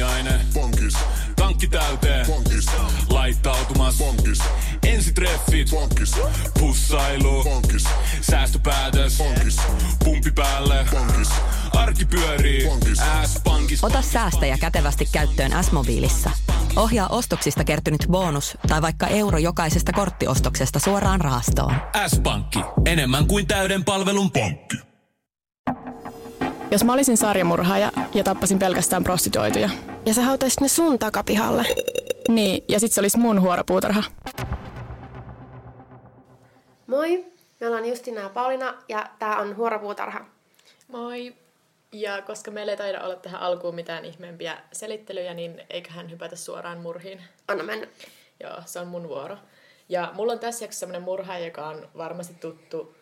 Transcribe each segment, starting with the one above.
aamiaine. Pankis, Tankki täyteen. pankis, Laittautumas. pankis, Ensitreffit. pankis, Pussailu. pankis, Säästöpäätös. pankis, Pumpi päälle. pankis, Arki pyörii. Pankis. S-pankis. Ota säästäjä kätevästi käyttöön S-mobiilissa. Ohjaa ostoksista kertynyt bonus tai vaikka euro jokaisesta korttiostoksesta suoraan rahastoon. S-pankki. Enemmän kuin täyden palvelun pankki. Jos mä olisin sarjamurhaaja ja tappasin pelkästään prostituoituja. Ja sä hautaisit ne sun takapihalle. Niin, ja sit se olisi mun huoropuutarha. Moi, me ollaan Justina ja Paulina ja tää on Huoropuutarha. Moi! Ja koska meillä ei taida olla tähän alkuun mitään ihmeempiä selittelyjä, niin eiköhän hypätä suoraan murhiin. Anna mennä. Joo, se on mun vuoro. Ja mulla on tässä jaksossa semmonen murha, joka on varmasti tuttu,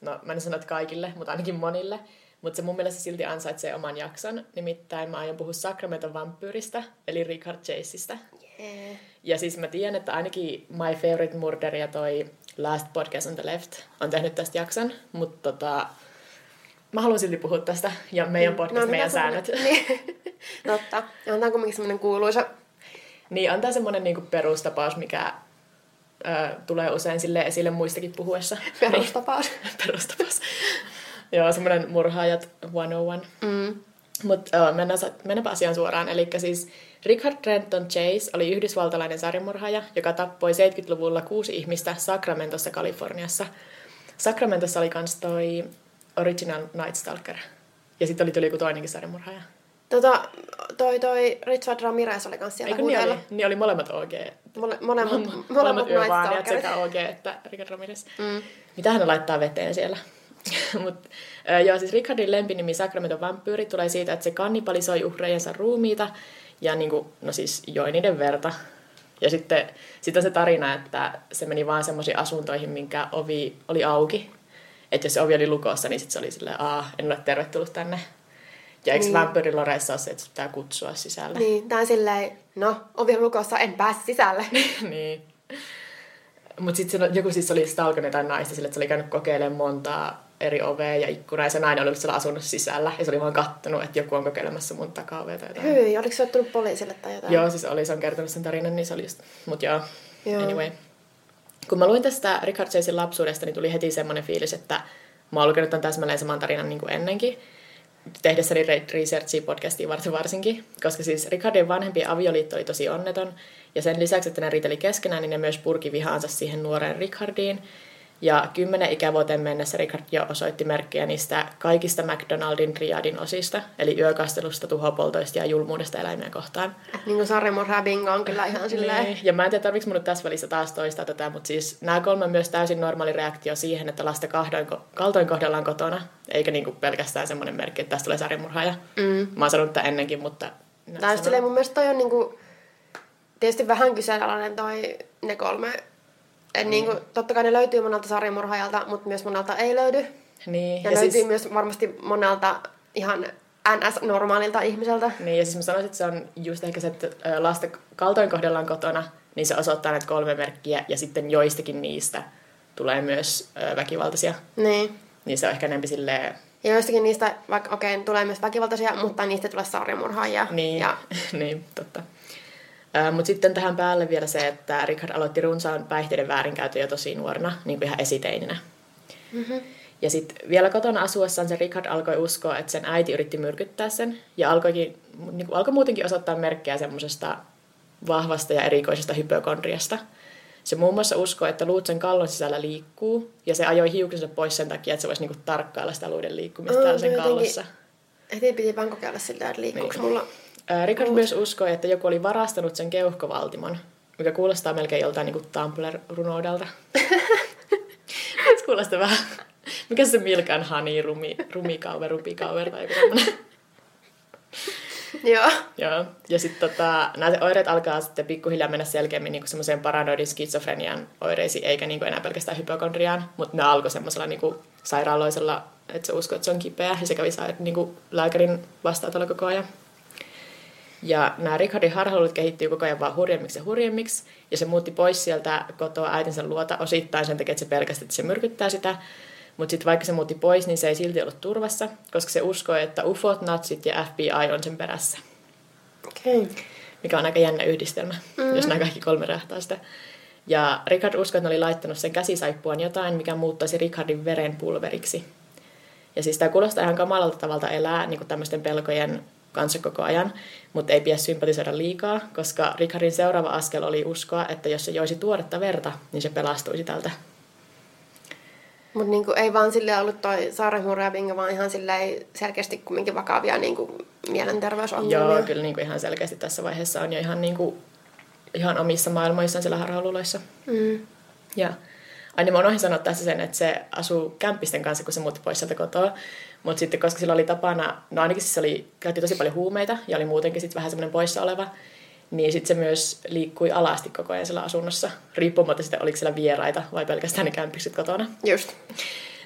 no mä en sano, että kaikille, mutta ainakin monille. Mutta se mun mielestä silti ansaitsee oman jakson. Nimittäin mä aion puhua Sacramento vampyyristä, eli Richard Chaseista. Yeah. Ja siis mä tiedän, että ainakin My Favorite Murder ja toi Last Podcast on the Left on tehnyt tästä jakson, mutta tota, mä haluan silti puhua tästä ja meidän podcast, no, meidän säännöt. Niin. Totta. Ja on tää kuitenkin semmonen kuuluisa. Niin, on tää semmonen niinku perustapaus, mikä ö, tulee usein sille esille muistakin puhuessa. Perustapaus. Niin, perustapaus. Joo, semmonen murhaajat 101. Mm. Mutta mennään, mennäänpä asiaan suoraan. Eli siis Richard Trenton Chase oli yhdysvaltalainen sarjamurhaaja, joka tappoi 70-luvulla kuusi ihmistä Sacramentossa, Kaliforniassa. Sacramentossa oli kans toi Original Night Stalker. Ja sitten oli tuli joku toinenkin sarjamurhaaja. Tota, toi, toi Richard Ramirez oli kans siellä Eikö niin oli? Niin oli molemmat OG. Mole, molemmat, Molemmat, molemmat naistalkerit. sekä OG että Richard Ramirez. Mm. Mitä hän laittaa veteen siellä? Mut, äh, joo, siis Richardin lempinimi Sacramento vampyyri tulee siitä, että se kannibalisoi uhreijensa ruumiita ja niin kuin, no siis joi niiden verta. Ja sitten sit on se tarina, että se meni vaan semmoisiin asuntoihin, minkä ovi oli auki. Että jos se ovi oli lukossa, niin sitten se oli silleen, aa, en ole tervetullut tänne. Ja eikö Niin. vampyyriloreissa ole se, että pitää kutsua sisälle? Niin, tää on silleen, no, ovi on lukossa, en pääse sisälle. niin. Mutta sitten joku siis oli stalkannut jotain naista sille, että se oli käynyt kokeilemaan montaa eri ovea ja ikkunaa, ja se nainen oli ollut siellä asunnossa sisällä, ja se oli vaan kattonut, että joku on kokeilemassa mun takaovea tai jotain. Hyi, oliko se ottanut poliisille tai jotain? Joo, siis oli, se on kertonut sen tarinan, niin se oli just, mut joo, Joo. anyway. Kun mä luin tästä Richard Chasein lapsuudesta, niin tuli heti semmoinen fiilis, että mä oon lukenut tämän täsmälleen saman tarinan niin kuin ennenkin, tehdessäni re- researchia podcastiin varsin varsinkin, koska siis Richardin vanhempien avioliitto oli tosi onneton, ja sen lisäksi, että ne riiteli keskenään, niin ne myös purki vihaansa siihen nuoreen Richardiin, ja kymmenen ikävuoteen mennessä Richard jo osoitti merkkejä niistä kaikista McDonaldin triadin osista, eli yökastelusta, tuhopoltoista ja julmuudesta eläimiä kohtaan. Et niinku sarjamurhaa bingo on kyllä ihan silleen. Niin. Ja mä en tiedä, tarvitsen mun nyt tässä välissä taas toistaa tätä, mutta siis nämä kolme on myös täysin normaali reaktio siihen, että lasta kahdoin, kaltoin kohdellaan kotona, eikä niinku pelkästään semmoinen merkki, että tästä tulee sarjamurhaaja. Mm. Mä oon sanonut tätä ennenkin, mutta... Tai sanon. silleen mun mielestä toi on niinku, tietysti vähän kyseenalainen toi ne kolme. Et Mm. niinku, totta kai ne löytyy monelta sarjamurhaajalta, mutta myös monelta ei löydy. Niin, Ja, ja löytyy siis... myös varmasti monelta ihan NS-normaalilta ihmiseltä. Niin, ja siis mä sanoisin, että se on just ehkä se, että lasta kaltoin kohdellaan kotona, niin se osoittaa näitä kolme merkkiä, ja sitten joistakin niistä tulee myös väkivaltaisia. Niin. Niin se on ehkä enemmän silleen... Ja joistakin niistä, vaikka okei, okay, tulee myös väkivaltaisia, mutta niistä ei tule sarjamurhaajia. Niin, Ja, niin totta. Mutta sitten tähän päälle vielä se, että Richard aloitti runsaan päihteiden väärinkäytön jo tosi nuorena, niin kuin ihan esiteininä. mm-hmm. Ja sitten vielä kotona asuessaan se Richard alkoi uskoa, että sen äiti yritti myrkyttää sen. Ja alkoikin, niin kuin alkoi muutenkin osoittaa merkkejä semmoisesta vahvasta ja erikoisesta hypokondriasta. Se muun muassa uskoi, että luut sen kallon sisällä liikkuu, ja se ajoi hiuksensa pois sen takia, että se voisi niinku tarkkailla sitä luiden liikkumista täällä sen kallossa. Heti piti vaan kokeilla siltä, että liikkuuko Niin. mulla. Ää, Richard myös uskoi, että joku oli varastanut sen keuhkovaltimon, mikä kuulostaa melkein joltain niin Tumblr-runoudelta. Kuulostaa vähän... Mikä se Milkan Honey, rumi, rumikauver, rupikauver tai joku. Joo. Joo. Ja sitten tota, nämä oireet alkaa sitten pikkuhiljaa mennä selkeämmin niin semmoiseen paranoidin skitsofrenian oireisiin, eikä niin enää pelkästään hypokondriaan. Mutta ne alkoi semmoisella niin sairaaloisella, että se uskoo, että se on kipeä, ja se kävi sa- niin kuin lääkärin vastaanotolla koko ajan. Ja nämä Richardin harhailut kehittyy koko ajan vaan hurjemmiksi ja hurjemmiksi, ja se muutti pois sieltä kotoa äitinsä luota osittain sen takia, että se pelkästään, että se myrkyttää sitä. Mutta sitten vaikka se muutti pois, niin se ei silti ollut turvassa, koska se uskoi, että ufot, natsit ja FBI on sen perässä. Okei. Okay. mikä on aika jännä yhdistelmä, mm. jos nämä kaikki kolme rähtää sitä. Ja Richard uskoi, että ne oli laittanut sen käsisaippuaan jotain, mikä muuttaisi Richardin veren pulveriksi. Ja siis tämä kuulostaa ihan kamalalta tavalta elää niin kuin tämmöisten pelkojen kanssa koko ajan, mutta ei pidä sympatisoida liikaa, koska Richardin seuraava askel oli uskoa, että jos se joisi tuoretta verta, niin se pelastuisi tältä. Mutta niinku ei vaan sille ollut toi bingo, vaan ihan silleen selkeästi kumminkin vakavia niinku mielenterveysongelmia. Joo, kyllä niin kuin ihan selkeästi tässä vaiheessa on jo ihan, niin kuin, ihan omissa maailmoissaan siellä harhaluuloissa. Mm. Ja aina mä unohdin sanoa tässä sen, että se asuu kämppisten kanssa, kun se muutti pois sieltä kotoa. Mutta sitten koska sillä oli tapana, no ainakin siis se oli, käytti tosi paljon huumeita ja oli muutenkin sitten vähän semmoinen poissa oleva, niin sitten se myös liikkui alasti koko ajan siellä asunnossa, riippumatta sitä, oliko siellä vieraita vai pelkästään ne kämppikset kotona. Just.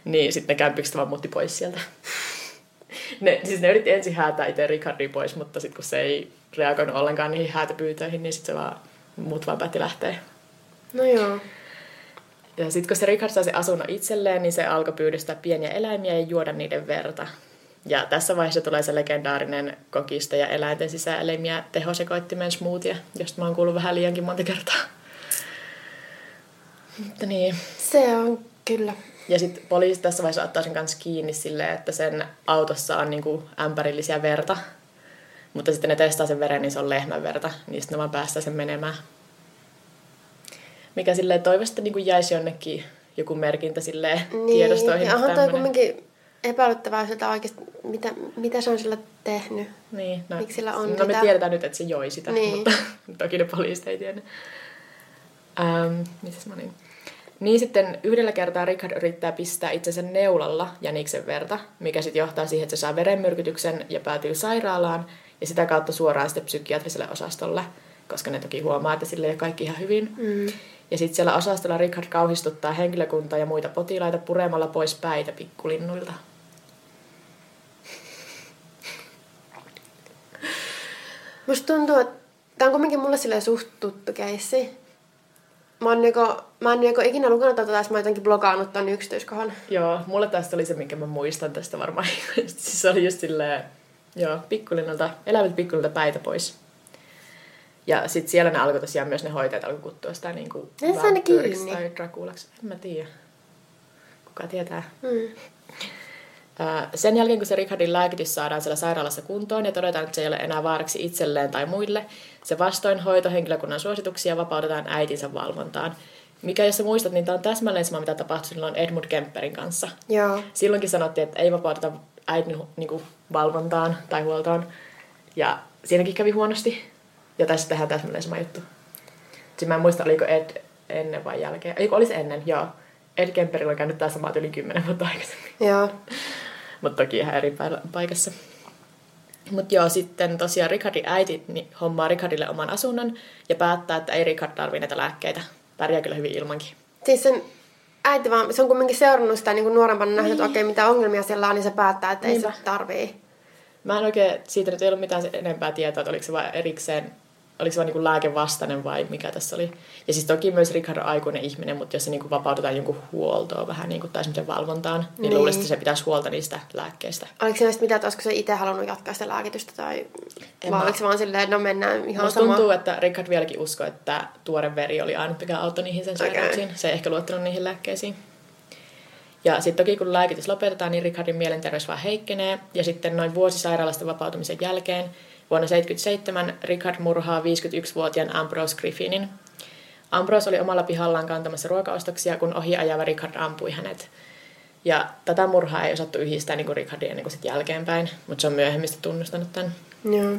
Niin sitten ne kämppikset vaan muutti pois sieltä. Ne, siis ne yritti ensin häätää itse Ricardia pois, mutta sitten kun se ei reagoinut ollenkaan niihin häätöpyytöihin, niin sitten se vaan, muut vaan päätti lähteä. No joo. Ja sitten kun se Richard sai sen asunnon itselleen, niin se alkoi pyydystää pieniä eläimiä ja juoda niiden verta. Ja tässä vaiheessa tulee se legendaarinen kokista ja eläinten sisäelimiä tehosekoittimen smoothie, josta mä oon kuullut vähän liiankin monta kertaa. Mutta niin. Se on kyllä. Ja sitten poliisi tässä vaiheessa ottaa sen kanssa kiinni silleen, että sen autossa on niinku ämpärillisiä verta. Mutta sitten ne testaa sen veren, niin se on lehmän verta. Niin sitten ne vaan päästää sen menemään. Mikä silleen toivosta niin jäisi jonnekin joku merkintä silleen Niin, tiedostoihin. ja että onhan toi kumminkin epäilyttävää sitä oikeasti, mitä, mitä se on sillä tehnyt. Niin, no, Miksi sillä on no me tiedetään nyt, että se joi sitä, Niin. mutta toki ne poliisit ei tiedä. Ähm, mitäs mä niin? Niin sitten yhdellä kertaa Richard yrittää pistää itsensä neulalla jäniksen verta, mikä sitten johtaa siihen, että se saa verenmyrkytyksen ja päätyy sairaalaan ja sitä kautta suoraan sitten psykiatriselle osastolle, koska ne toki huomaa, että sille ei ole kaikki ihan hyvin. Mm. Ja sitten siellä osastolla Richard kauhistuttaa henkilökuntaa ja muita potilaita puremalla pois päitä pikkulinnuilta. Musta tuntuu, että tää on kumminkin mulle silleen suht tuttu keissi. Mä, oon joko, mä en joko ikinä lukenut tätä, tai mä oon jotenkin blogannut ton yksityiskohan. Joo, mulle tästä oli se, minkä mä muistan tästä varmaan. siis se oli just silleen, joo, pikkulinnalta, elävät pikkulinnalta päitä pois. Ja sitten siellä ne alkoi tosiaan myös ne hoitajat alkoi kuttua sitä vampyyriksi kiinni. tai Draculaksi. En mä tiedä. Kuka tietää. Mm. Sen jälkeen, kun se Richardin lääkitys saadaan siellä sairaalassa kuntoon ja todetaan, että se ei ole enää vaaraksi itselleen tai muille, se vastoin hoitohenkilökunnan suosituksia vapautetaan äitinsä valvontaan. Mikä, jos sä muistat, niin tämä on täsmälleen sama, mitä tapahtui silloin Edmund Kemperin kanssa. Joo. Silloinkin sanottiin, että ei vapauteta äidin niin kuin, valvontaan tai huoltoon. Ja siinäkin kävi huonosti. Ja tässä tehdään täsmälleen sama juttu. Siis mä en muista, oliko Ed ennen vai jälkeen. Ei, kun oli se ennen, joo. Ed Kemperillä on käynyt tämä sama yli kymmenen vuotta aikaisemmin. Joo. Mutta toki ihan eri paikassa. Mutta joo, sitten tosiaan Richardin äiti niin hommaa Richardille oman asunnon ja päättää, että ei Richard tarvitse näitä lääkkeitä. Pärjää kyllä hyvin ilmankin. Siis sen äiti vaan, se on kumminkin seurannut sitä niin kuin nuorempana nähnyt, että okei, mitä ongelmia siellä on, niin se päättää, että ei Niinpä. se tarvii. Mä en oikein, siitä nyt ei ollut mitään enempää tietoa, että oliko se vain erikseen, oliko se vain niin lääkevastainen vai mikä tässä oli. Ja siis toki myös Richard on aikuinen ihminen, mutta jos se niin vapautetaan jonkun huoltoon vähän niin kuin, tai semmoisen valvontaan, niin, Niin. luulisin, että se pitäisi huolta niistä lääkkeistä. Oliko se mitä, että olisiko se itse halunnut jatkaa sitä lääkitystä tai En vai mä- oliko se vaan silleen, että no mennään ihan Musta sama. tuntuu, että Richard vieläkin uskoi, että tuore veri oli ainut, mikä auttoi niihin sen sairauksiin. Se ei ehkä luottanut niihin lääkkeisiin. Ja sitten toki kun lääkitys lopetetaan, niin Richardin mielenterveys vaan heikkenee. Ja sitten noin vuosi sairaalasta vapautumisen jälkeen, vuonna 1977, Richard murhaa 51-vuotiaan Ambrose Griffinin. Ambrose oli omalla pihallaan kantamassa ruokaostoksia, kun ohi ajava Richard ampui hänet. Ja tätä murhaa ei osattu yhdistää niin kuin Richardin ennen kuin sit jälkeenpäin, mutta se on myöhemmin tunnustanut tämän. Joo.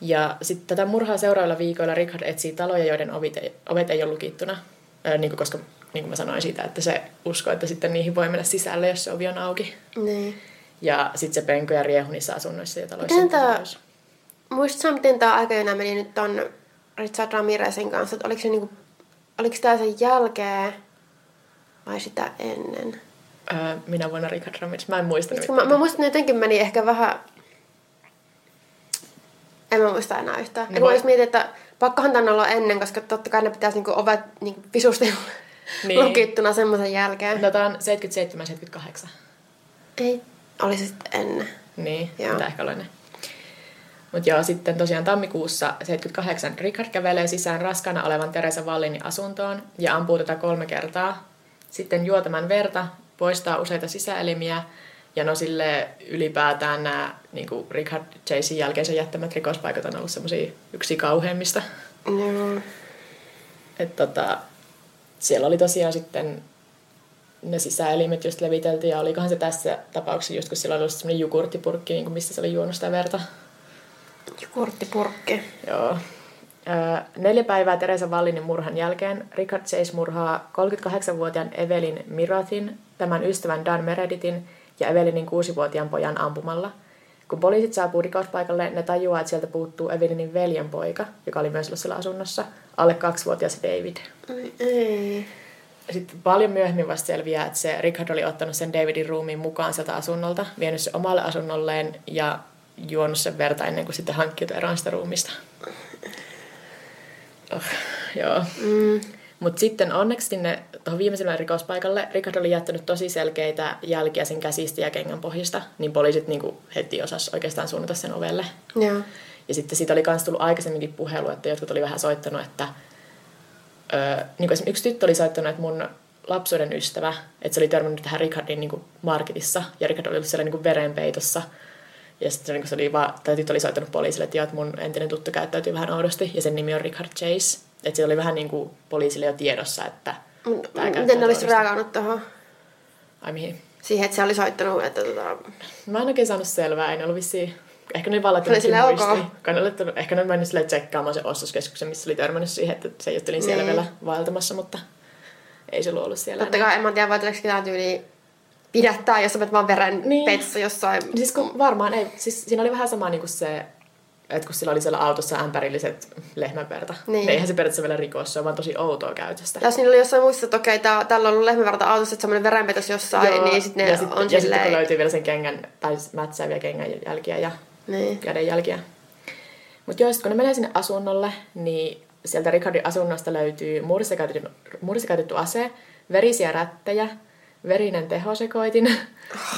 Ja sitten tätä murhaa seuraavilla viikoilla Richard etsii taloja, joiden ovet ei, ovet ei ole lukittuna. Öö, niin kuin koska niin kuin mä sanoin siitä, että se uskoo, että sitten niihin voi mennä sisälle, jos se ovi on auki. Niin. Ja sitten se penko ja riehu niissä asunnoissa ja taloissa. Miten olisi. Muistatko miten tämä aikajana meni nyt ton Richard Ramirezin kanssa? Että oliko, se niinku, oliko tämä sen jälkeen vai sitä ennen? Öö, minä vuonna Richard Ramirez. Mä en muista nyt. mä, mä muistan, että jotenkin meni ehkä vähän... En mä muista enää yhtään. No mä mietin, että pakkohan tänne olla ennen, koska totta kai ne pitäisi niinku ovet niinku visusti Niin. lukittuna semmoisen jälkeen. No tää on 77-78. Ei, oli se sitten ennen. Niin, Joo. mitä ehkä olla ne. Mutta joo, sitten tosiaan tammikuussa 78 Richard kävelee sisään raskana olevan Teresa Wallinin asuntoon ja ampuu tätä kolme kertaa. Sitten juo tämän verta, poistaa useita sisäelimiä ja no sille ylipäätään nämä niin Richard Chasein jälkeisen jättämät rikospaikat on ollut semmoisia yksi kauheimmista. Joo. Et tota, siellä oli tosiaan sitten ne sisäelimet just leviteltiin ja olikohan se tässä tapauksessa just kun siellä oli ollut semmoinen jogurttipurkki, niin mistä se oli juonut sitä verta. Jogurttipurkki. Joo. Neljä päivää Teresa Wallinin murhan jälkeen Richard Chase murhaa 38-vuotiaan Evelyn Mirothin, tämän ystävän Dan Meredithin ja Evelinin 6-vuotiaan pojan ampumalla. Kun poliisit saapuu rikospaikalle, ne tajuaa, että sieltä puuttuu Evelinin veljen poika, joka oli myös ollut siellä asunnossa, alle kaksivuotias David. Ai ei. Sitten paljon myöhemmin vasta selviää, että se Richard oli ottanut sen Davidin ruumiin mukaan sieltä asunnolta, vienyt se omalle asunnolleen ja juonut sen verta ennen kuin sitten hankkiutui eroon sitä ruumista. Oh, joo. Mm. Mutta sitten onneksi sinne tuohon viimeiselle rikospaikalle Richard oli jättänyt tosi selkeitä jälkiä sen käsistä ja kengän pohjista, niin poliisit niinku heti osas oikeastaan suunnata sen ovelle. Joo. Ja sitten siitä oli myös tullut aikaisemminkin puhelu, että jotkut oli vähän soittanut, että öö, niin yksi tyttö oli soittanut, että mun lapsuuden ystävä, että se oli törmännyt tähän Richardin niin kuin marketissa, ja Richard oli ollut siellä niin kuin verenpeitossa. Ja sitten se, niin se oli vaan, tai tyttö oli soittanut poliisille, että, joo, että mun entinen tuttu käyttäytyy vähän oudosti, ja sen nimi on Richard Chase. Että se oli vähän niin kuin poliisille jo tiedossa, että tää Miten ne olisi reagoinut tuohon? Ai mihin? Siihen, että se oli soittanut, että tota... Mä en oikein saanut selvää, ei ne ollut vissiin... Ehkä ne vaan Oli muistiin. ok. Laittanut- Ehkä ne mennyt silleen tsekkaamaan sen ostoskeskuksen, missä oli törmännyt siihen, että se juttelin siellä Niin. vielä vaeltamassa, mutta ei se ollut siellä. Totta kai en mä tiedä, voitaanko ketään tyyliin pidättää, jos menet vaan veren Niin. peitossa jossain. Siis kun varmaan ei, siis siinä oli vähän sama niin kuin se, että kun sillä oli siellä autossa ämpärilliset lehmänverta, Niin. niin eihän se periaatteessa vielä rikos, se on vaan tosi outoa käytöstä. Ja Jos niillä oli jossain muissa, että okei, tää, tällä on ollut lehmäverta autossa, että semmoinen verenpetos jossain, Joo, niin sitten ne ja sit, on ja sitten kun löytyy vielä sen kengän, tai mätsääviä kengän jälkiä ja Niin. kädenjälkiä. Mutta joo, sit kun ne menee sinne asunnolle, niin sieltä Richardin asunnosta löytyy muurissa käytetty, muurissa käytetty ase, verisiä rättejä, verinen tehosekoitin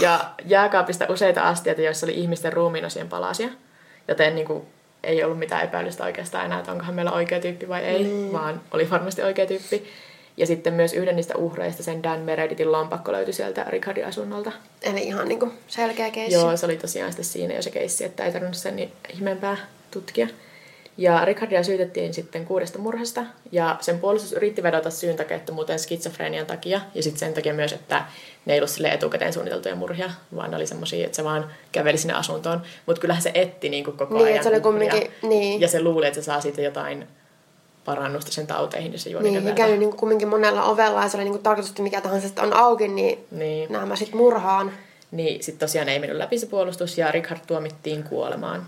ja jääkaapista useita astioita, joissa oli ihmisten ruumiinosien palasia. Joten niin kuin, ei ollut mitään epäilystä oikeastaan enää, että onkohan meillä oikea tyyppi vai ei, mm. vaan oli varmasti oikea tyyppi. Ja sitten myös yhden niistä uhreista, sen Dan Meredithin lompakko löytyi sieltä Richardin asunnolta. Eli ihan niinku selkeä keissi. Joo, se oli tosiaan sitten siinä jo se keissi, että ei tarvinnut sen niin ihmeempää tutkia. Ja Richardia syytettiin sitten kuudesta murhasta, ja sen puolustus yritti vedota syyntakeettomuuteen skitsofrenian takia, ja sitten sen takia myös, että ne ei ollut sille etukäteen suunniteltuja murhia, vaan ne oli semmoisia, että se vaan käveli sinne asuntoon. Mutta kyllähän se etti niin kuin koko Niin, ajan se oli kumminkin- niin. Ja se luuli, että se saa siitä jotain parannusta sen tauteihin, jos se juo Niin, käynyt niinku kumminkin monella ovella ja se oli niinku tarkoitus, että mikä tahansa sitten on auki, niin, Niin. nämä sitten murhaan. Niin sitten tosiaan ei mennyt läpi se puolustus ja Richard tuomittiin kuolemaan.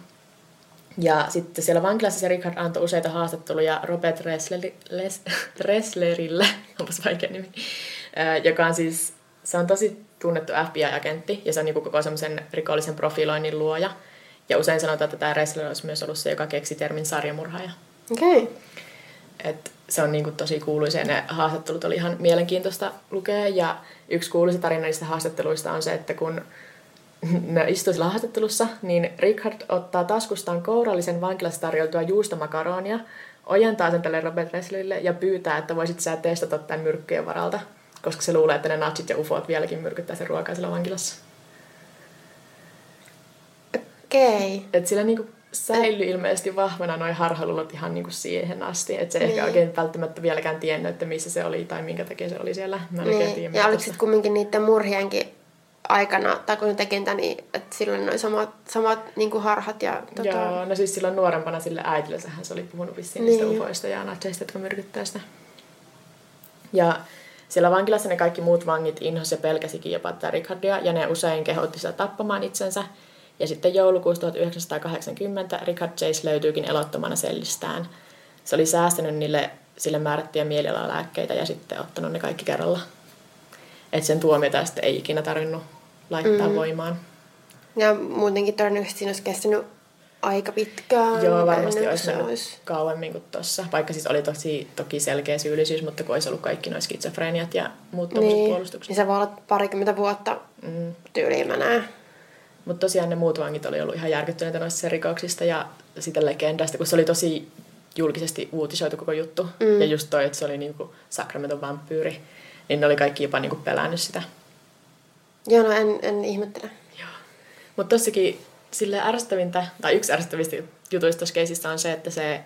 Ja sitten siellä vankilassa se Richard antoi useita haastatteluja Robert Ressleri, Les, Resslerille, onpas vaikea nimi, joka on siis, se on tosi tunnettu FBI-agentti ja se on niin koko semmoisen rikollisen profiloinnin luoja. Ja usein sanotaan, että tämä Ressler olisi myös ollut se, joka keksi termin sarjamurhaaja. Okei. Okay. Et se on niinku tosi kuuluisa ja ne haastattelut oli ihan mielenkiintoista lukea. Ja yksi kuuluisa tarina niistä haastatteluista on se, että kun ne istuu sillä haastattelussa, niin Richard ottaa taskustaan kourallisen vankilassa tarjoltua juustomakaronia, ojentaa sen tälle Robert Reslerille ja pyytää, että voisit sä testata tämän myrkkyjen varalta, koska se luulee, että ne natsit ja ufot vieläkin myrkyttää sen ruokaa siellä vankilassa. Okei. Okay. Et sillä niinku säilyi ilmeisesti vahvana noin harhaluulot ihan niinku siihen asti. Että se ei Niin. ehkä oikein välttämättä vieläkään tiennyt, että missä se oli tai minkä takia se oli siellä. Mä Niin. Ja oliko sitten kumminkin niiden murhienkin aikana, tai kun ne teki niitä, niin että silloin noin samat, samat niinku harhat ja tota... Joo, no siis silloin nuorempana sille äidille sehän se oli puhunut vissiin Niin. niistä ufoista ja natseista, jotka myrkyttää sitä. Ja siellä vankilassa ne kaikki muut vangit inhos ja pelkäsikin jopa tätä Richardia, ja ne usein kehotti sitä tappamaan itsensä. Ja sitten joulukuussa 1980 Richard Chase löytyykin elottomana sellistään. Se oli säästänyt niille sille määrättyjä mielialalääkkeitä ja sitten ottanut ne kaikki kerralla. Että sen tuomiota sitten ei ikinä tarvinnut laittaa mm. voimaan. Ja muutenkin todennäköisesti siinä olisi kestänyt aika pitkään. Joo, varmasti olisi mennyt olisi- kauemmin kuin tuossa. Vaikka siis oli tosi, toki selkeä syyllisyys, mutta kun olisi ollut kaikki noin skitsofreniat ja muut niin. Niin, puolustukset. niin se voi olla parikymmentä vuotta Mm. tyyliin menee. Mutta tosiaan ne muut vangit oli ollut ihan järkyttyneitä noista rikoksista ja sitä legendasta, kun se oli tosi julkisesti uutisoitu koko juttu. Mm. Ja just toi, että se oli niinku Sacramento vampyyri, niin ne oli kaikki jopa niinku pelännyt sitä. Joo, no en, en ihmettele. Joo. Mutta tossakin sille ärsyttävintä, tai yksi ärsyttävistä jutuista tuossa keisissä on se, että se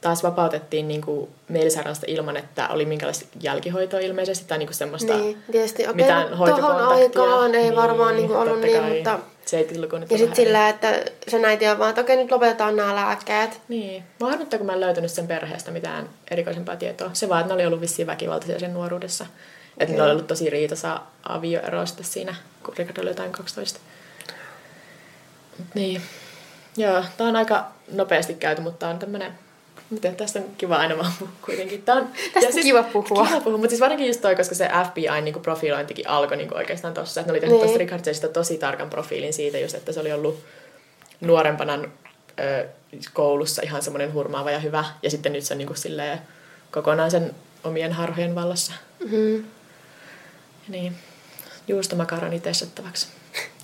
taas vapautettiin niin kuin mielisairaalasta ilman, että oli minkälaista jälkihoitoa ilmeisesti tai niin kuin semmoista Niin, tietysti. Okei, mitään tuohon hoitokontaktia. aikaan ei varmaan niin ollut totta niin, kai. mutta... 70-luku nyt Ja on sitten sillä, että se äiti on vaan, että okei, nyt lopetetaan nämä lääkkeet. Niin. Mä harmittaa, kun mä en löytänyt sen perheestä mitään erikoisempaa tietoa. Se vaan, että ne oli ollut vissiin väkivaltaisia sen nuoruudessa. Että Okei. ne oli ollut tosi riitasa avioero sitten siinä, kun Rickard oli jotain 12. Mut niin. Joo, tää on aika nopeasti käyty, mutta tää on tämmönen... Miten tästä on kiva aina vaan puhua kuitenkin. Tää on, Tästä on kiva puhua. Kiva puhua, mutta siis varsinkin just toi, koska se FBI niinku profilointikin alkoi niinku oikeastaan tossa. Että ne oli tehnyt Niin. tosta Richard tosi tarkan profiilin siitä just, että se oli ollut nuorempana ö, koulussa ihan semmoinen hurmaava ja hyvä. Ja sitten nyt se on niinku silleen kokonaan sen omien harhojen vallassa. Mm-hmm. Niin, juustomakaroni testattavaksi.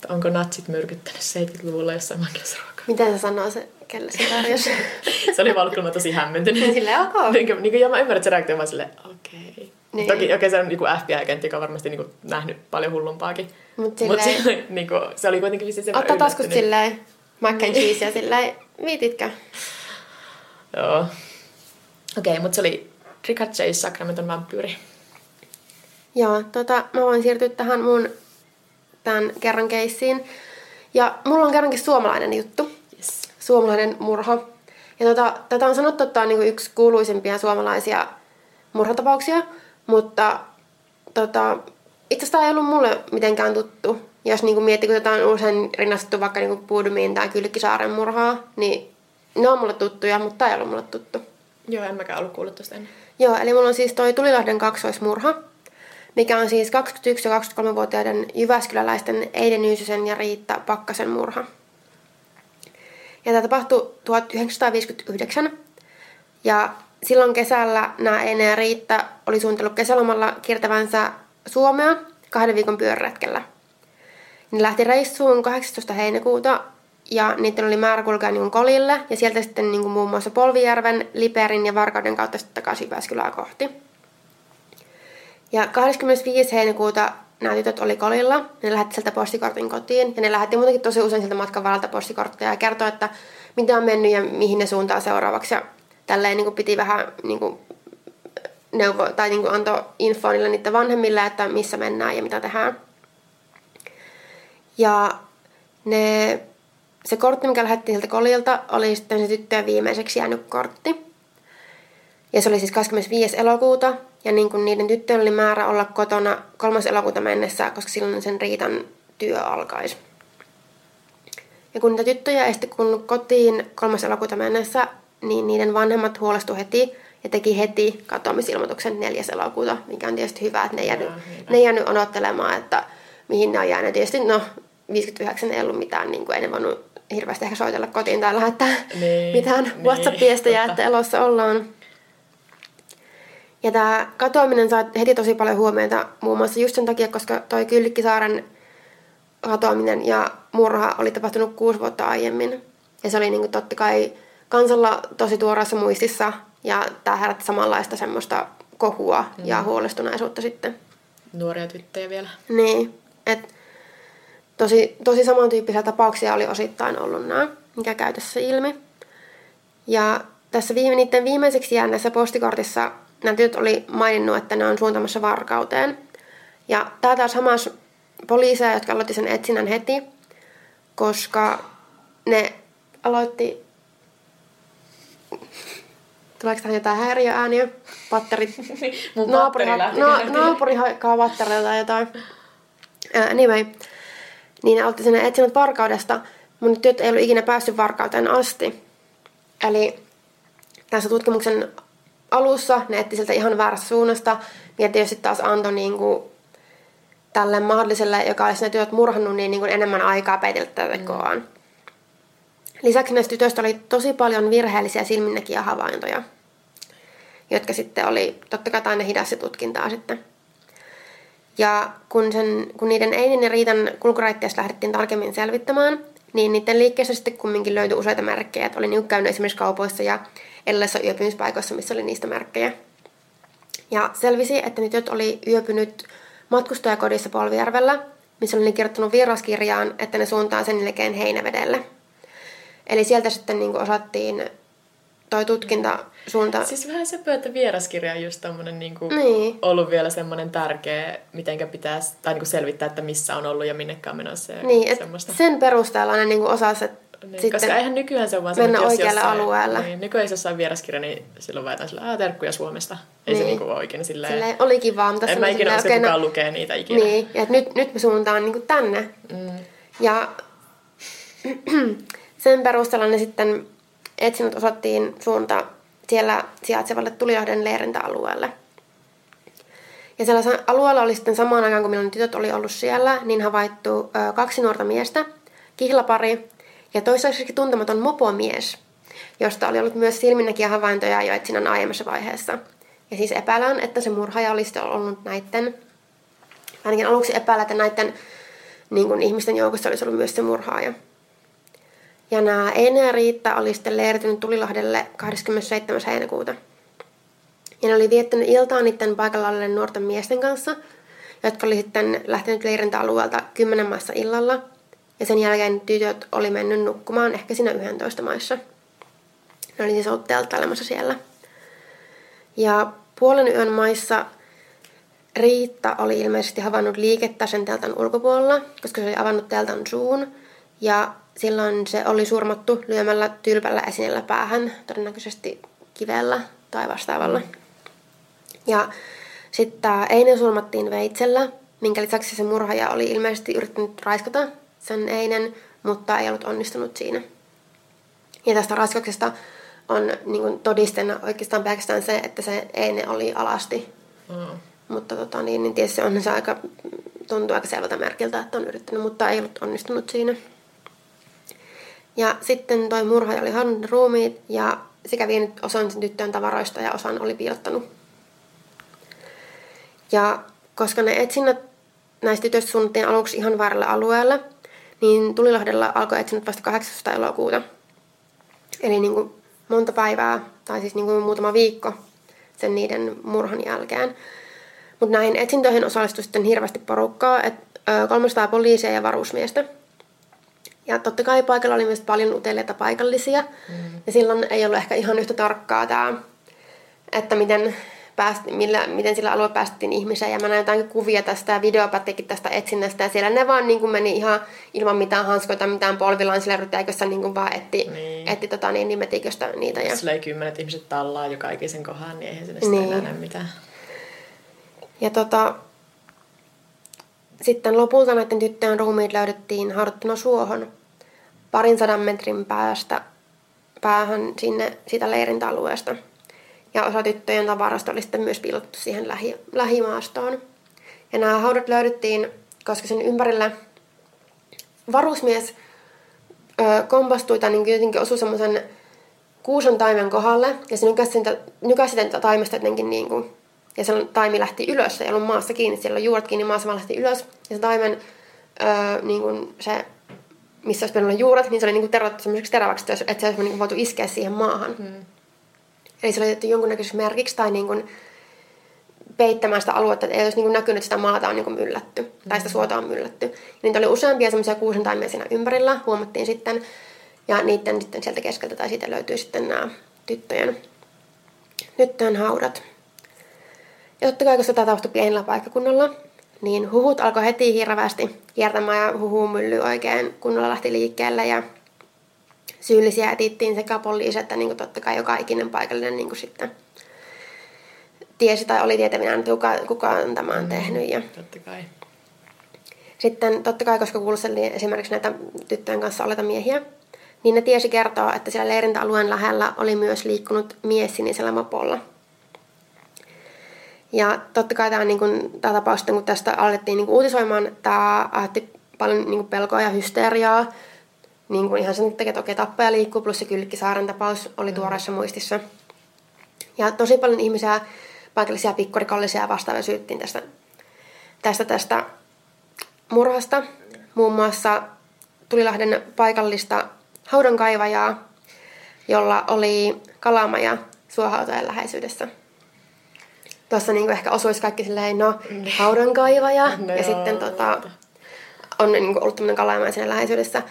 Onko natsit myrkyttänyt 70-luvulla jossain vankilasruokaa? Miten se sanoo se, kelle se tarjosi? Se oli kyllä tosi hämmentynyt. Silleen, ok. niin, kuin, niin kuin, ja mä ymmärrän, että se reaktio vaan silleen, okei. Niin. Niin. Toki okei, se on niin FBI-agentti, joka on varmasti niin kuin, nähnyt paljon hullumpaakin. Mut Mut silleen- se, niin kuin, se oli kuitenkin vissiin sen Ottaa taskut silleen mac and cheese ja silleen, viititkö? Joo. Okei, okay, mutta se oli Richard Chase, Sacramenton vampyyri. Joo, tota, mä voin siirtyä tähän mun tämän kerran keissiin. Ja mulla on kerrankin suomalainen juttu. Yes. Suomalainen murha. Ja tota, tätä on sanottu, että tämä on niinku yksi kuuluisimpia suomalaisia murhatapauksia. Mutta tota, itse asiassa tämä ei ollut mulle mitenkään tuttu. Jos niinku miettii, kun tätä on usein rinnastettu vaikka niinku Puudumiin tai Kylkkisaaren murhaa, niin ne on mulle tuttuja, mutta tämä ei ollut mulle tuttu. Joo, en mäkään ollut kuullut tosta ennen. Joo, eli mulla on siis toi Tulilahden kaksoismurha, mikä on siis 21- ja 23-vuotiaiden Jyväskyläläisten Eide Nyysysen ja Riitta Pakkasen murha. Ja tämä tapahtui 1959. Ja silloin kesällä nämä Eine ja Riitta oli suunnitellut kesälomalla kiertävänsä Suomea kahden viikon pyöräretkellä. Ne lähti reissuun 18. heinäkuuta ja niiden oli määrä kulkea niin kolille ja sieltä sitten niin muun muassa Polvijärven, Liperin ja Varkauden kautta sitten takaisin Jyväskylää kohti. Ja 25. heinäkuuta nämä tytöt oli kolilla. Ne lähetti sieltä postikortin kotiin. Ja ne lähetti muutenkin tosi usein sieltä matkan varalta postikortteja ja kertoi, että mitä on mennyt ja mihin ne suuntaa seuraavaksi. Ja tälleen niin kuin piti vähän niin kuin neuvo, tai niin kuin antoi infoa niille niiden vanhemmille, että missä mennään ja mitä tehdään. Ja ne, se kortti, mikä lähetti sieltä kolilta, oli sitten se tyttöjen viimeiseksi jäänyt kortti. Ja se oli siis 25. elokuuta. Ja niin kuin niiden tyttöjen oli määrä olla kotona 3. elokuuta mennessä, koska silloin sen Riitan työ alkaisi. Ja kun niitä tyttöjä ei sitten kuulunut kotiin 3. elokuuta mennessä, niin niiden vanhemmat huolestu heti ja teki heti katoamisilmoituksen 4. elokuuta, mikä on tietysti hyvä, että ne ei jäänyt, ne ei jäänyt odottelemaan, että mihin ne on jäänyt. Tietysti no, 59 ei ollut mitään, niin kuin ei ne voinut hirveästi ehkä soitella kotiin tai lähettää Niin, mitään niin, WhatsApp-viestejä, että elossa ollaan. Ja tämä katoaminen sai heti tosi paljon huomiota muun muassa just sen takia, koska toi Kyllikkisaaren katoaminen ja murha oli tapahtunut kuusi vuotta aiemmin. Ja se oli niin kuin totta kai kansalla tosi tuoreessa muistissa ja tämä herätti samanlaista semmoista kohua mm. ja huolestuneisuutta sitten. Nuoria tyttöjä vielä. Niin, että tosi, tosi samantyyppisiä tapauksia oli osittain ollut nämä, mikä käy tässä ilmi. Ja tässä viime, niiden viimeiseksi jääneessä postikortissa nämä tytöt oli maininnut, että ne on suuntamassa varkauteen. Ja tämä taas hamas poliiseja, jotka aloitti sen etsinnän heti, koska ne aloitti... Tuleeko tähän jotain häiriöääniä? Patterit Mun naapuri, na, naapuri haikkaa vattarilla tai jotain. Anyway, niin ne otti sinne etsinnät varkaudesta, mutta tytöt ei ollut ikinä päässyt varkauteen asti. Eli tässä tutkimuksen alussa ne etti sieltä ihan väärästä suunnasta, ja tietysti taas antoi niin kuin tälle mahdolliselle, joka olisi ne työt murhannut, niin, niin kuin enemmän aikaa peitellä tätä tekoaan. Lisäksi näistä tytöistä oli tosi paljon virheellisiä silminnäkiä havaintoja, jotka sitten oli, totta kai aina hidas se tutkintaa sitten. Ja kun, sen, kun niiden Einin ja Riitan kulkuraitteesta lähdettiin tarkemmin selvittämään, niin niiden liikkeessä sitten kumminkin löytyi useita merkkejä. Että oli niin käynyt esimerkiksi kaupoissa ja erilaisissa yöpymispaikoissa, missä oli niistä merkkejä. Ja selvisi, että ne tytöt oli yöpynyt matkustajakodissa Polvijärvellä, missä oli kirjoittanut vieraskirjaan, että ne suuntaa sen jälkeen Heinävedelle. Eli sieltä sitten niin osattiin toi tutkinta suunta... Siis vähän se että vieraskirja on just tommonen niinku niin. ollut vielä semmoinen tärkeä, mitenkä pitäisi, tai niinku selvittää, että missä on ollut ja minnekään menossa. Ja niin, sen perusteella ne niinku osasi, että niin, sitten koska eihän nykyään se on vaan mennä jos oikealle jossain, alueelle. Niin, nykyään jos jossain vieraskirja, niin silloin väitän sillä, että terkkuja Suomesta. Ei niin. se niinku oikein silleen... silleen oli kiva, mutta en mä ikinä osaa kukaan no, lukee niitä ikinä. Niin, ja nyt, nyt me suuntaan niinku tänne. Mm. Ja sen perusteella ne sitten etsinnät osattiin suunta siellä sijaitsevalle Tulilahden leirintäalueelle. Ja siellä alueella oli sitten samaan aikaan, kun milloin tytöt oli ollut siellä, niin havaittu ö, kaksi nuorta miestä, kihlapari ja toistaiseksi tuntematon mopomies, josta oli ollut myös silminnäkiä havaintoja jo etsinnän aiemmassa vaiheessa. Ja siis epäillään, että se murhaaja olisi ollut näiden, ainakin aluksi epäillä, että näiden niin kuin ihmisten joukossa olisi ollut myös se murhaaja. Ja nämä Eine ja Riitta oli sitten leiritynyt Tulilahdelle 27. heinäkuuta. Ja ne oli viettänyt iltaa niiden paikalla olleiden nuorten miesten kanssa, jotka oli sitten lähtenyt leirintäalueelta 10 maassa illalla. Ja sen jälkeen tytöt oli mennyt nukkumaan ehkä siinä 11 maissa. Ne oli siis ollut telttailemassa siellä. Ja puolen yön maissa Riitta oli ilmeisesti havainnut liikettä sen teltan ulkopuolella, koska se oli avannut teltan suun. Ja silloin se oli surmattu lyömällä tylpällä esineellä päähän, todennäköisesti kivellä tai vastaavalla. Ja sitten Eine surmattiin veitsellä, minkä lisäksi se murhaaja oli ilmeisesti yrittänyt raiskata sen Einen, mutta ei ollut onnistunut siinä. Ja tästä raiskauksesta on niin kuin todisteena oikeastaan pelkästään se, että se Eine oli alasti. Mm. Mutta tota, niin, niin tietysti on se aika, tuntuu aika selvältä merkiltä, että on yrittänyt, mutta ei ollut onnistunut siinä. Ja sitten toi murhaaja oli halunnut ruumiit ja se kävi nyt osan sen tyttöön tavaroista ja osan oli piilottanut. Ja koska ne etsinnät näistä tytöistä suunnittiin aluksi ihan väärälle alueelle, niin Tulilahdella alkoi etsinnät vasta 8. elokuuta. Eli niin kuin monta päivää, tai siis niin kuin muutama viikko sen niiden murhan jälkeen. Mutta näihin etsintöihin osallistui sitten hirveästi porukkaa, että 300 poliisia ja varusmiestä – ja totta kai paikalla oli myös paljon uteliaita paikallisia. Mm. Ja silloin ei ollut ehkä ihan yhtä tarkkaa tämä, että miten, päästi, millä, miten sillä alueella päästettiin ihmisiä. Ja mä näin jotain kuvia tästä ja videopätkikin tästä etsinnästä. Ja siellä ne vaan niin kuin meni ihan ilman mitään hanskoita, mitään polvillaan sillä rytäikössä niin kuin vaan etti, niin. etti tota, niin, niin metiköstä niitä. Ja... Sillä ei kymmenet ihmiset tallaa joka ikisen kohan, niin eihän sinne niin. enää mitään. Ja tota, sitten lopulta näiden tyttöjen ruumiit löydettiin haudattuna suohon parin sadan metrin päästä päähän sinne sitä leirintäalueesta. Ja osa tyttöjen tavarasta oli sitten myös piilottu siihen lähi, lähimaastoon. Ja nämä haudat löydettiin, koska sen ympärillä varusmies ö, kompastui tai niin jotenkin osui semmoisen kuuson taimen kohdalle. Ja se nykäsi sitä, taimesta jotenkin niin kuin, ja se taimi lähti ylös. Se ei ollut maassa kiinni, siellä oli juuret kiinni, maassa vaan lähti ylös. Ja se taimen, ö, niin kuin se missä olisi pitänyt olla juuret, niin se oli niin terätty semmoiseksi teräväksi, että se olisi niin voitu iskeä siihen maahan. Hmm. Eli se oli tehty jonkunnäköiseksi merkiksi tai niin kuin peittämään sitä aluetta, että ei olisi niin näkynyt, että sitä maata on niin myllätty hmm. tai sitä suota on myllätty. Ja niitä oli useampia semmoisia kuusentaimia siinä ympärillä, huomattiin sitten. Ja niiden sitten sieltä keskeltä tai siitä löytyy sitten nämä tyttöjen, tyttöjen haudat. Ja totta kai, kun tämä tapahtui pienellä paikkakunnalla, niin huhut alkoi heti hirveästi kiertämään ja huhumylly oikein kunnolla lähti liikkeelle ja syyllisiä etittiin sekä poliisi että niin kuin totta kai joka ikinen paikallinen niin kuin sitten tiesi tai oli tietävinään, että kuka, kuka on tämän mm, tehnyt. Ja totta kai. Sitten totta kai, koska kuulusteltiin esimerkiksi näitä tyttöjen kanssa oleta miehiä, niin ne tiesi kertoa, että siellä leirintäalueen lähellä oli myös liikkunut mies sinisellä mopolla – ja totta kai tämä, niin kuin, tämä tapaus, kun tästä alettiin niin kuin, uutisoimaan, tämä aiheutti paljon niin kuin, pelkoa ja hysteriaa. Niin kuin ihan sen takia, että okei, tappaja liikkuu, plus se Kylkkisaaren tapaus oli mm. tuoreessa muistissa. Ja tosi paljon ihmisiä, paikallisia pikkurikollisia vastaavia syyttiin tästä, tästä tästä murhasta. Muun muassa Tulilahden paikallista haudankaivajaa, jolla oli kalamaja suohautojen läheisyydessä. Tuossa niin ehkä osuisi kaikki silleen, no, haudankaivaja. No ja sitten tota, on niin ollut tämmöinen kalamaja siinä läheisyydessä.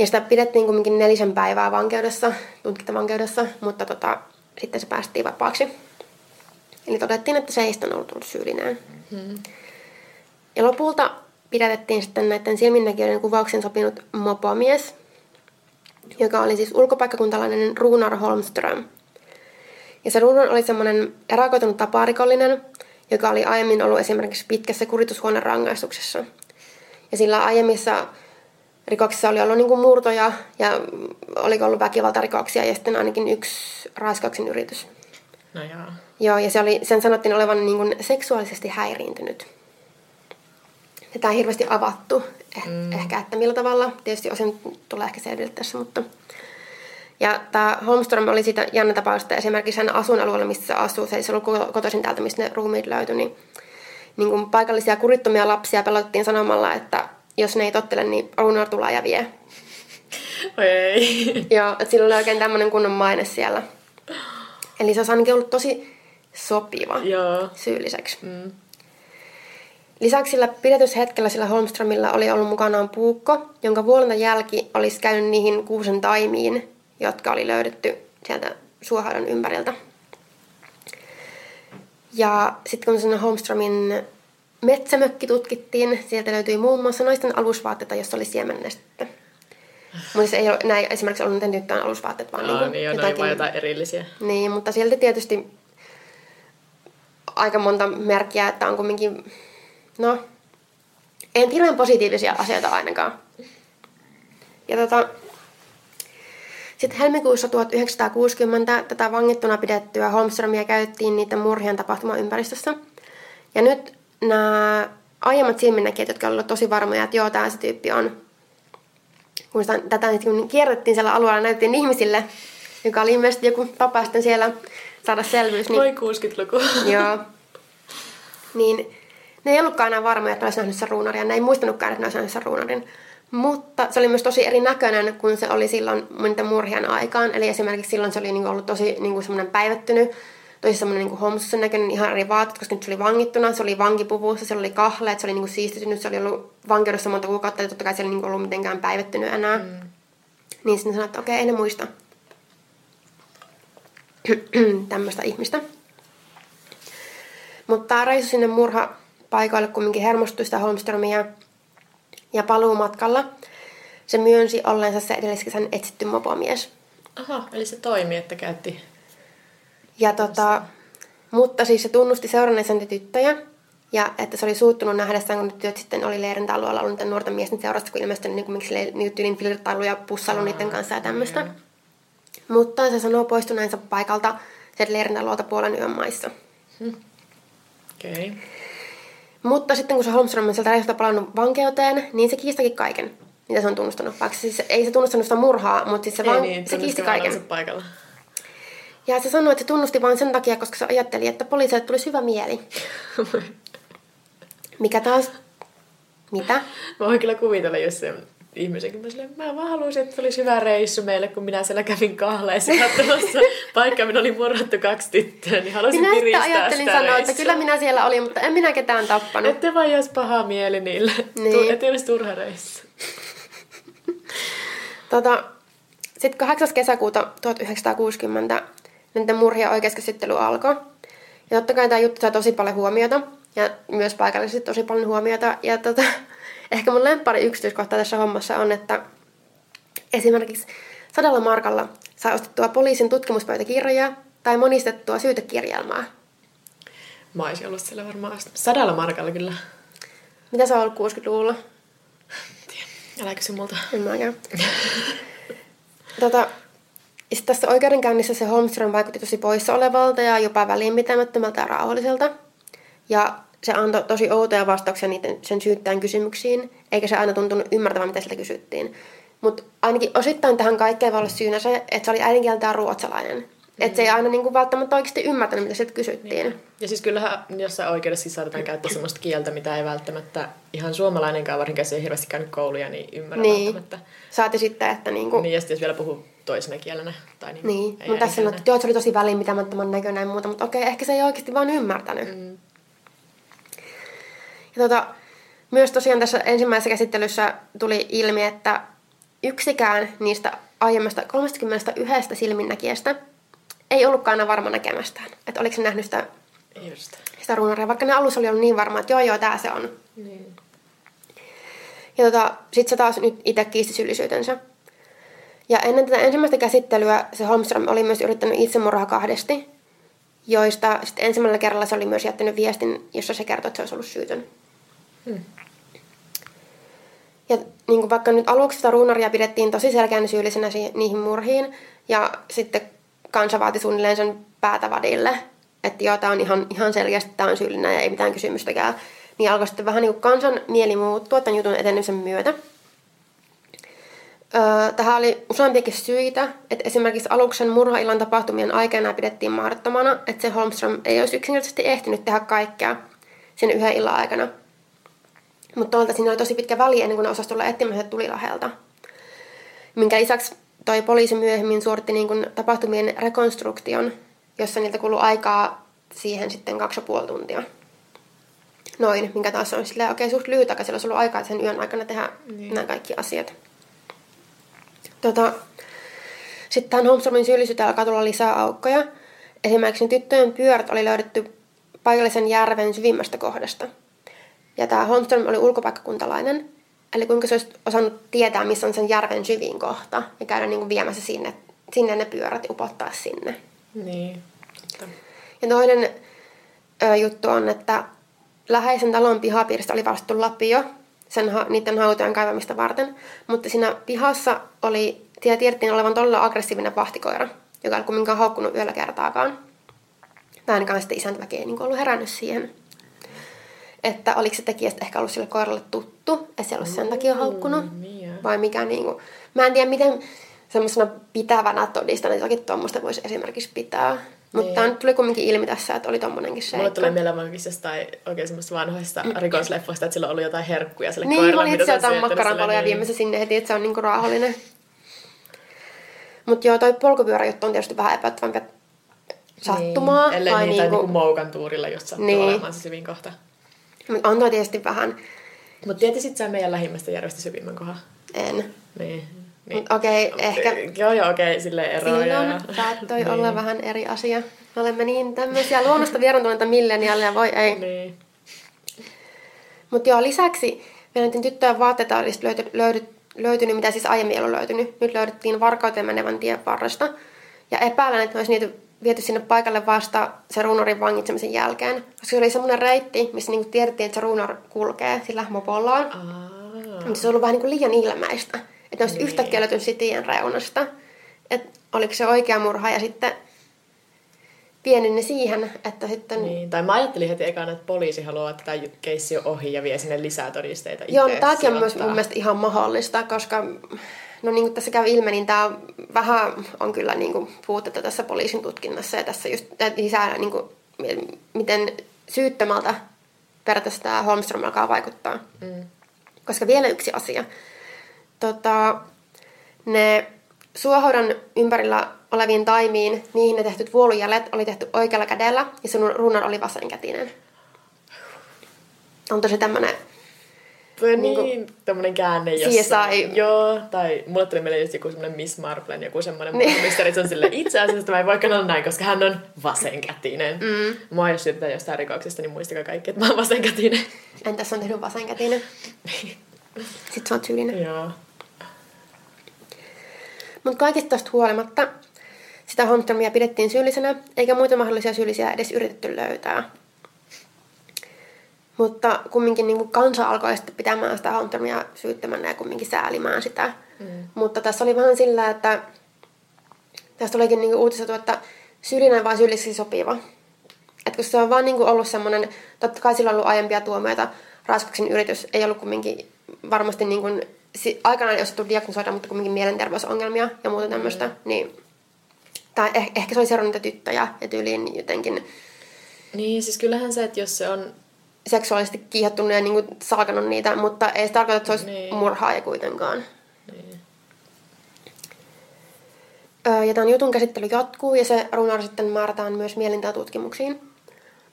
Ja sitä pidettiin kumminkin nelisen päivää vankeudessa, tutkintavankeudessa, mutta tota, sitten se päästiin vapaaksi. Eli todettiin, että se ei sitten ollut ollut syyllinen. Mm-hmm. Ja lopulta pidätettiin sitten näiden silminnäkijöiden kuvauksen sopinut mopomies, joka oli siis ulkopaikkakuntalainen Runar Holmström. Ja se Runar oli semmoinen erakoitunut taparikollinen, joka oli aiemmin ollut esimerkiksi pitkässä kuritushuoneen rangaistuksessa. Ja sillä aiemmissa rikoksissa oli ollut niin kuin murtoja ja oli ollut väkivaltarikoksia ja sitten ainakin yksi raiskauksen yritys. No joo. Joo, ja se oli, sen sanottiin olevan niin kuin seksuaalisesti häiriintynyt. Tätä ei hirveästi avattu eh, mm. ehkä, että millä tavalla. Tietysti osin tulee ehkä selville tässä, mutta... Ja tämä Holmström oli siitä jännä tapaus, että esimerkiksi hän asuinalueella, missä se asuu, se ei ollut kotoisin täältä, mistä ne ruumiit löytyi, niin, niin kuin paikallisia kurittomia lapsia pelotettiin sanomalla, että jos ne ei tottele, niin Runar tulee ja vie. Oi ei. Joo, että sillä oli oikein tämmöinen kunnon maine siellä. Eli se olisi ainakin ollut tosi sopiva Joo. syylliseksi. Mm. Lisäksi sillä pidätyshetkellä sillä Holmströmillä oli ollut mukanaan puukko, jonka vuolenta jälki olisi käynyt niihin kuusen taimiin, jotka oli löydetty sieltä suohaudan ympäriltä. Ja sitten kun sinne Holmströmin metsämökki tutkittiin, sieltä löytyi muun muassa naisten alusvaatteita, jossa oli siemennestettä. Mutta se ei ole näin esimerkiksi ollut niiden tyttöjen alusvaatteet, vaan Aa, niin, niin, ne oli vaan jotain erillisiä. Niin, mutta silti tietysti aika monta merkkiä, että on kumminkin, no, nyt hirveän positiivisia asioita ainakaan. Ja tota, sitten helmikuussa 1960 tätä vangittuna pidettyä Holmströmiä käytettiin niiden murhien tapahtumaympäristössä. Ja nyt nämä aiemmat silminnäkijät, jotka olivat tosi varmoja, että joo, tämä se tyyppi on. Kun sitä, tätä nyt kun kierrettiin siellä alueella, näytettiin ihmisille, joka oli ilmeisesti joku tapa sitten siellä saada selvyys. Niin, Voi 60-luku. joo. Niin ne ei ollutkaan enää varmoja, että ne olisi nähnyt sen ruunarin. Ne ei muistanutkaan, että ne olisi nähnyt sen ruunarin. Mutta se oli myös tosi erinäköinen, kun se oli silloin niiden murhien aikaan. Eli esimerkiksi silloin se oli niinku ollut tosi niinku semmoinen päivettynyt, tosi semmoinen niinku homsussen näköinen, ihan eri vaatteet, koska nyt se oli vangittuna, se oli vankipuvussa, se oli kahleet, se oli niinku siistitynyt, se oli ollut vankeudessa monta kuukautta, ja totta kai se oli niinku ollut mitenkään päivettynyt enää. Mm. Niin sitten sanoi, että okei, ei ne muista tämmöistä ihmistä. Mutta Reisu sinne murhapaikoille kumminkin hermostui sitä Holmströmiä ja paluumatkalla se myönsi olleensa se edelliskesän etsitty mopomies. Aha, eli se toimi, että käytti. Ja tota, mutta siis se tunnusti seuranneensa niitä tyttöjä ja että se oli suuttunut nähdessään, kun ne tytöt sitten oli leirintäalueella ollut niiden nuorten miesten seurasta, kun ilmeisesti niin kuin niitä tyylin flirttailu ja pussailu niiden kanssa ja tämmöistä. Mutta se sanoo poistuneensa paikalta sieltä leirintäalueelta puolen yön maissa. Okei. Okay. Mutta sitten kun se Holmström on sieltä Reisulta palannut vankeuteen, niin se kiistakin kaiken, mitä se on tunnustanut. Vaikka siis ei se tunnustanut sitä murhaa, mutta siis se, Ei vaan, niin, se kiisti kaiken. paikalla. Ja se sanoi, että se tunnusti vain sen takia, koska se ajatteli, että poliisille tulisi hyvä mieli. Mikä taas... Mitä? Mä voin kyllä kuvitella, jos se ihmisenkin mä silleen, mä vaan haluaisin, että olisi hyvä reissu meille, kun minä siellä kävin kahleissa katsomassa paikkaa, minä oli murhattu kaksi tyttöä, niin haluaisin Minä kiristää ajattelin sitä sanoa, että reissua. kyllä minä siellä olin, mutta en minä ketään tappanut. Ette vaan jos paha mieli niille. Niin. Niin. Ettei olisi turha reissu. Tota, sitten 8. kesäkuuta 1960 näiden murhien oikeuskäsittely alkoi. Ja totta kai tämä juttu sai tosi paljon huomiota. Ja myös paikallisesti tosi paljon huomiota. Ja tota, ehkä mun lemppari yksityiskohta tässä hommassa on, että esimerkiksi sadalla markalla sai ostettua poliisin tutkimuspöytäkirjaa tai monistettua syytekirjelmää. Mä olisin ollut siellä varmaan. Sadalla markalla kyllä. Mitä se on ollut 60-luvulla? Älä kysy multa. En mäkään. tota, ja sitten tässä oikeudenkäynnissä se Holmström vaikutti tosi poissa olevalta ja jopa välinpitämättömältä ja rauhalliselta. Ja se antoi tosi outoja vastauksia niiden, sen syyttäjän kysymyksiin, eikä se aina tuntunut ymmärtävän, mitä sieltä kysyttiin. Mutta ainakin osittain tähän kaikkeen voi olla syynä se, että se oli äidinkieltään ruotsalainen. Että se ei aina niin kuin välttämättä oikeasti ymmärtänyt, mitä sieltä kysyttiin. Niin. Ja siis kyllähän jossain oikeudessa saatetaan käyttää sellaista kieltä, mitä ei välttämättä ihan suomalainenkaan, varsinkin jos ei hirveästi käynyt kouluja, niin ymmärrä Niin. välttämättä. Saati sitten, että niin kuin, Niin, ja sitten jos vielä puhuu toisena kielenä. Tai niin, Niin, ei mutta tässä sanoi, äidinkielellä. että joo, se oli tosi välinpitämättömän näköinen ja muuta, mutta okei, ehkä se ei oikeasti vaan ymmärtänyt. Mm. Ja tota, myös tosiaan tässä ensimmäisessä käsittelyssä tuli ilmi, että yksikään niistä aiemmasta 31 silminnäkijästä ei ollutkaan aina varma näkemästään. Että oliko se nähnyt sitä, Just. sitä ruunaria, vaikka ne alussa oli ollut niin varma, että joo joo, tää se on. Niin. Ja tota, sit se taas nyt itse kiisti syyllisyytensä. Ja ennen tätä ensimmäistä käsittelyä se Holmström oli myös yrittänyt itsemurhaa kahdesti, joista sitten ensimmäisellä kerralla se oli myös jättänyt viestin, jossa se kertoi, että se olisi ollut syytön. Hmm. Ja niin kuin vaikka nyt aluksi sitä ruunaria pidettiin tosi selkeänä syyllisenä niihin murhiin, ja sitten kansa vaati suunnilleen sen päätä vadille, että joo, tämä on ihan, ihan selkeästi, tämä on syyllinen ja ei mitään kysymystäkään. Niin alkoi sitten vähän niin kuin kansan mieli muuttua tämän jutun etenemisen myötä. Tähän oli useampiakin syitä, että esimerkiksi aluksen murhaillan tapahtumien aikana pidettiin mahdottomana, että se Holmström ei olisi yksinkertaisesti ehtinyt tehdä kaikkea sen yhden illan aikana. Mutta toisaalta siinä oli tosi pitkä väli ennen kuin ne osasi tulla etsimään sieltä tulilahelta. Minkä lisäksi toi poliisi myöhemmin suoritti niin kuin tapahtumien rekonstruktion, jossa niiltä kului aikaa siihen sitten kaksi ja puoli tuntia. Noin, minkä taas on silleen, okei, suht lyhyt aika, sillä olisi ollut aikaa sen yön aikana tehdä niin. nämä kaikki asiat. Tota, sitten tähän Holmströmin syyllisyyteen alkaa tulla lisää aukkoja. Esimerkiksi tyttöjen pyörät oli löydetty paikallisen järven syvimmästä kohdasta. Ja tämä Holmström oli ulkopaikkakuntalainen. Eli kuinka se olisi osannut tietää, missä on sen järven syvin kohta. Ja käydä niin kuin viemässä sinne, sinne ne pyörät ja upottaa sinne. Niin. Totta. Ja toinen ö, juttu on, että läheisen talon pihapiiristä oli vastattu lapio sen, niiden hautojen kaivamista varten. Mutta siinä pihassa oli, siellä tiedettiin olevan todella aggressiivinen vahtikoira, joka ei kumminkaan haukkunut yöllä kertaakaan. Tai ainakaan sitten isäntäväki ei niin ollut herännyt siihen. Että oliko se tekijä ehkä ollut sille koiralle tuttu, että se ei ollut sen takia haukkunut. niin vai mikä niinku, mä en tiedä miten semmoisena pitävänä todistana jotakin tuommoista voisi esimerkiksi pitää. Mutta Niin. nyt tuli kumminkin ilmi tässä, että oli tommonenkin seikka. Mulle tulee mieleen vaikka jostain oikein semmoista vanhoista rikosleffoista, että sillä ollut jotain herkkuja sille Niin, koiralle, oli mitä itse jotain makkaranpaloja viemässä sinne heti, että se on niinku rauhallinen. Mutta joo, toi polkupyöräjuttu on tietysti vähän epättävämpi sattumaa. Niin. Ellei vai niitä niinku- niinku moukan tuurilla just sattuu Niin. olemaan se syvin kohta. Mut on toi tietysti vähän, Mutta tietisit sä meidän lähimmästä järvestä syvimmän kohan? en. Niin. Mut okei, ehkä Joo, joo, okei, silleen eroja. silloin saattoi niin. olla vähän eri asia. Me olemme niin tämmöisiä luonnosta vierantuneita milleniaaleja, voi ei. Niin. Mutta joo, lisäksi näiden tyttöjen vaatteita olisi löyty, löydy, löytynyt, mitä siis aiemmin ei ollut löytynyt. Nyt löydettiin varkauteen menevän tien varresta. Ja epäilen, että olisi niitä viety sinne paikalle vasta se ruunarin vangitsemisen jälkeen. Koska se oli semmoinen reitti, missä niinku tiedettiin, että se ruunar kulkee sillä mopollaan. Aa. Mutta se on ollut vähän niinku liian ilmeistä. Että olisi niin. yhtäkkiä löytynyt siitä tien reunasta. Että oliko se oikea murha ja sitten vienyt ne siihen, että sitten... Niin, tai mä ajattelin heti ekana, että poliisi haluaa, että tämä keissi on ohi ja vie sinne lisää todisteita Joo, itse tämäkin on myös mun mielestä ihan mahdollista, koska no niin kuin tässä käy ilmi, niin tämä vähän on kyllä niin kuin puutetta tässä poliisin tutkinnassa ja tässä just lisää niin kuin, miten syyttömältä periaatteessa tämä Holmström alkaa vaikuttaa. Mm. Koska vielä yksi asia. Tota, ne suohaudan ympärillä oleviin taimiin, niihin ne tehtyt vuolujäljet oli tehty oikealla kädellä ja se runar oli vasenkätinen. On tosi tämmönen Tuo Niinku- niin, tommonen käänne CSI. jossain. Joo, tai mulle tuli mieleen just joku semmonen Miss Marplen, joku semmonen Niin. niin. misteri, se on sille itse asiassa tämä ei voikaan olla näin, koska hän on vasenkätinen. Mm. Mua jos syytetään jostain rikoksesta, niin muistakaa kaikki, että mä oon vasenkätinen. Entäs on tehnyt vasenkätinen? Sitten se on syyllinen. Joo. Mutta kaikista tästä huolimatta sitä Holmströmiä pidettiin syyllisenä, eikä muita mahdollisia syyllisiä edes yritetty löytää. Mutta kumminkin niin kuin kansa alkoi sitten pitämään sitä Holmströmiä syyttämänä ja kumminkin säälimään sitä. Mm. Mutta tässä oli vähän sillä, että tästä olikin niin uutisatu, että syyllinen vaan syylliseksi sopiva. Et kun se on vaan niin kuin ollut semmoinen, totta kai sillä on ollut aiempia tuomioita, raiskauksen yritys ei ollut kumminkin varmasti niin kuin, si- aikanaan ei osattu diagnosoida, mutta kumminkin mielenterveysongelmia ja muuta tämmöistä, mm. niin tai eh, ehkä se oli seurannut niitä tyttöjä ja tyyliin jotenkin Niin, siis kyllähän se, että jos se on... seksuaalisesti kiihottunut ja niin kuin salkanut niitä, mutta ei se tarkoita, että se olisi Niin. niin. murhaaja kuitenkaan. Niin. Öö, ja tämän jutun käsittely jatkuu ja se runar sitten määrätään myös mielintätutkimuksiin.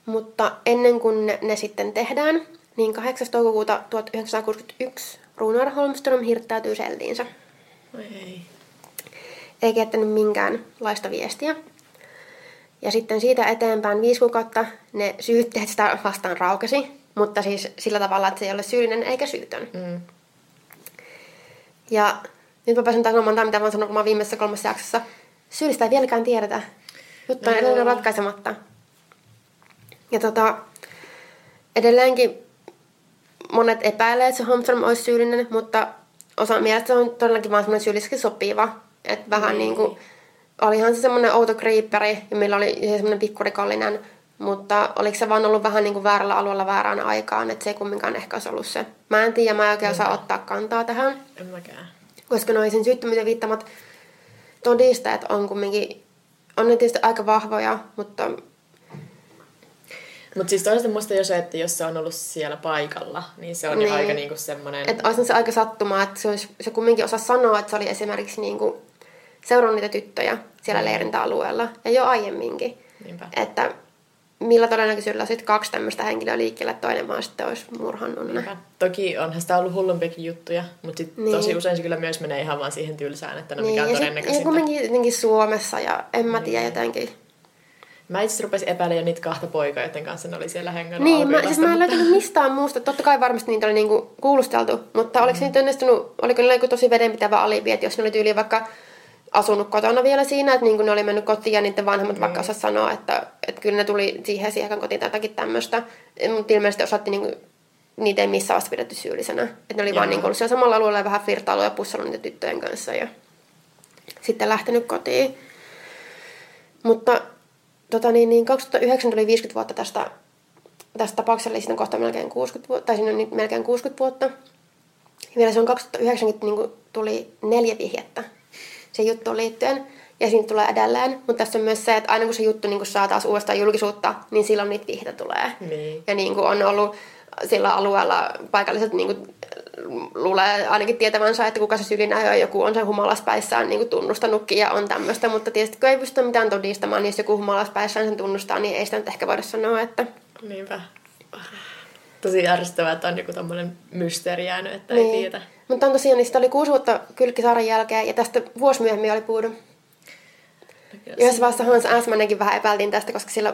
Mutta ennen kuin ne, ne sitten tehdään, niin 8. toukokuuta 1961 Runar Holmström hirttäytyy selliinsä. Oi ei. Eikä jättänyt minkäänlaista viestiä. Ja sitten siitä eteenpäin viisi kuukautta ne syytteet sitä vastaan raukesi, mutta siis sillä tavalla, että se ei ole syyllinen eikä syytön. Mm. Ja nyt mä pääsen taas sanomaan tämän, mitä mä oon sanonut kun mä viimeisessä kolmessa jaksossa. Syyllistä ei vieläkään tiedetä. Juttu on No. edelleen ratkaisematta. Ja tota, edelleenkin monet epäilee, että se Holmström olisi syyllinen, mutta osa mielestä se on todellakin vaan semmoinen syylliseksi sopiva. Että vähän Niin. niin kuin, olihan se semmoinen outo kriipperi, ja millä oli semmoinen pikkurikollinen, mutta oliko se vaan ollut vähän niin kuin väärällä alueella väärään aikaan, että se ei kumminkaan ehkä olisi ollut se. Mä en tiedä, mä en oikein osaa ottaa kantaa tähän En mäkään. koska noin sen syyttömyyden viittamat todisteet on kumminkin, on ne tietysti aika vahvoja, mutta Mutta siis toisaalta musta jo se, että jos se on ollut siellä paikalla, niin se on niin. Jo aika niinku semmoinen... että olisi se aika sattumaa, että se, olisi, se kumminkin osaa sanoa, että se oli esimerkiksi niin kuin seurannut niitä tyttöjä siellä Mm. leirintäalueella ja jo aiemminkin. Niinpä. Että millä todennäköisyydellä sitten kaksi tämmöistä henkilöä liikkeelle, että toinen vaan sitten olisi murhannut ne. Toki onhan sitä ollut hullumpiakin juttuja, mutta sit Niin. tosi usein se kyllä myös menee ihan vaan siihen tylsään, että no mikä Niin, on ja, sit, ja todennäköisintä. kumminkin jotenkin Suomessa ja en mä tiedä Niin. jotenkin. Mä itse rupesin epäilemään niitä kahta poikaa, joiden kanssa ne oli siellä hengannut Niin, mä, siis mä en löytänyt mistään muusta. Totta kai varmasti niitä oli niinku kuulusteltu, mutta oliko Mm. nyt onnistunut, oliko niillä joku tosi vedenpitävä alibi, että jos ne oli tyyli vaikka asunut kotona vielä siinä, että niinku ne oli mennyt kotiin ja niiden vanhemmat Mm. vaikka osaa sanoa, että, että kyllä ne tuli siihen siihen kotiin tai jotakin tämmöistä. Mutta ilmeisesti osatti niinku, niitä ei missään vasta pidetty syyllisenä. Että ne oli vaan niinku ollut siellä samalla alueella ja vähän flirtailu ja pussannut niitä tyttöjen kanssa ja sitten lähtenyt kotiin. Mutta tota niin, niin 2009 tuli 50 vuotta tästä, tästä tapauksesta, eli siitä on kohta melkein 60 vuotta, tai siinä on nyt melkein 60 vuotta. Ja vielä se on 2009 niin kuin tuli neljä vihjettä se juttuun liittyen, ja siinä tulee edelleen. Mutta tässä on myös se, että aina kun se juttu niin kuin saa taas uudestaan julkisuutta, niin silloin niitä vihjeitä tulee. Niin. Ja niin kuin on ollut sillä alueella paikalliset niin kuin, luulee ainakin tietävänsä, että kuka se syyllinen on, joku on sen humalaspäissään niin kuin tunnustanutkin ja on tämmöistä, mutta tietysti kun ei pysty mitään todistamaan, niin jos joku humalaspäissään sen tunnustaa, niin ei sitä nyt ehkä voida sanoa, että Niinpä. Tosi ärsyttävää, että on joku tommonen mysteeri jäänyt, että ei tiedä. Mutta on tosiaan, niin sitä oli kuusi vuotta Kylkkisaaren jälkeen, ja tästä vuosi myöhemmin oli puudu. Yhdessä vaiheessa Hans Äsmänenkin vähän epäiltiin tästä, koska sillä